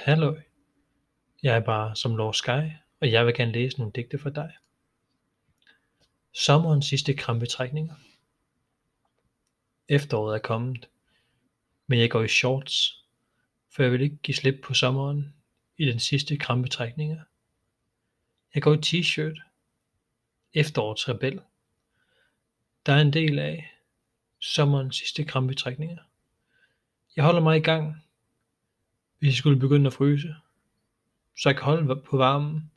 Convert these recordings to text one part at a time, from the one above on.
Halløj, jeg er bare som Lord Sky, og jeg vil gerne læse nogle digte for dig. Sommerens sidste krampetrækninger. Efteråret er kommet, men jeg går i shorts, for jeg vil ikke give slip på sommeren i den sidste krampetrækninger. Jeg går i t-shirt, efterårets rebel. Der er en del af sommerens sidste krampetrækninger. Jeg holder mig i gang, hvis jeg skulle begynde at fryse, så jeg kan holde på varmen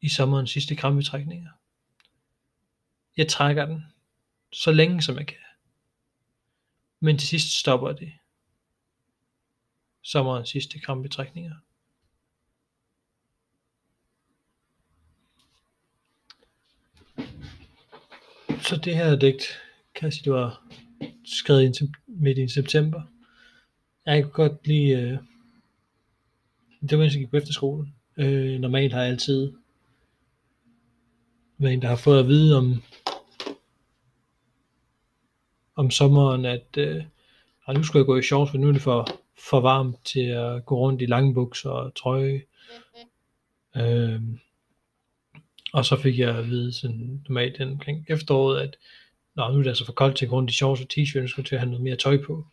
i sommerens sidste krampetrækninger. Jeg trækker den, så længe som jeg kan. Men til sidst stopper det. Sommerens sidste krampetrækninger. Så det her digt, kan jeg sige, det var skrevet midt i september. Jeg kunne godt lige øh, det var mens jeg gik på efterskole. Øh, normalt har jeg altid været en, der har fået at vide om, om sommeren, at øh, nu skulle jeg gå i shorts, for nu er det for, for varmt til at gå rundt i lange bukser og trøje. Øh, og så fik jeg at vide sådan normalt omkring efteråret, at Nå, nu er det altså for koldt til at gå rundt i shorts og t-shirt, nu skal til at have noget mere tøj på.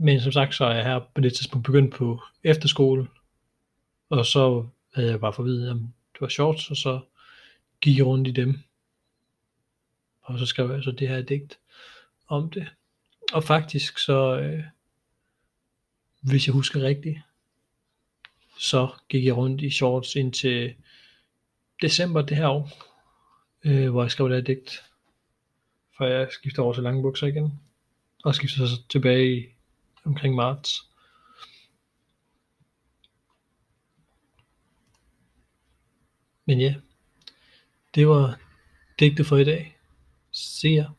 Men som sagt, så er jeg her på det tidspunkt begyndt på efterskole, og så havde jeg bare fået at vide, at det var shorts, og så gik jeg rundt i dem. Og så skrev jeg så det her digt om det. Og faktisk så, øh, hvis jeg husker rigtigt, så gik jeg rundt i shorts indtil december det her år, øh, hvor jeg skrev det her digt, for jeg skiftede over til lange bukser igen, og skiftede så tilbage i omkring marts. Men ja, det var digte for i dag. Se jer.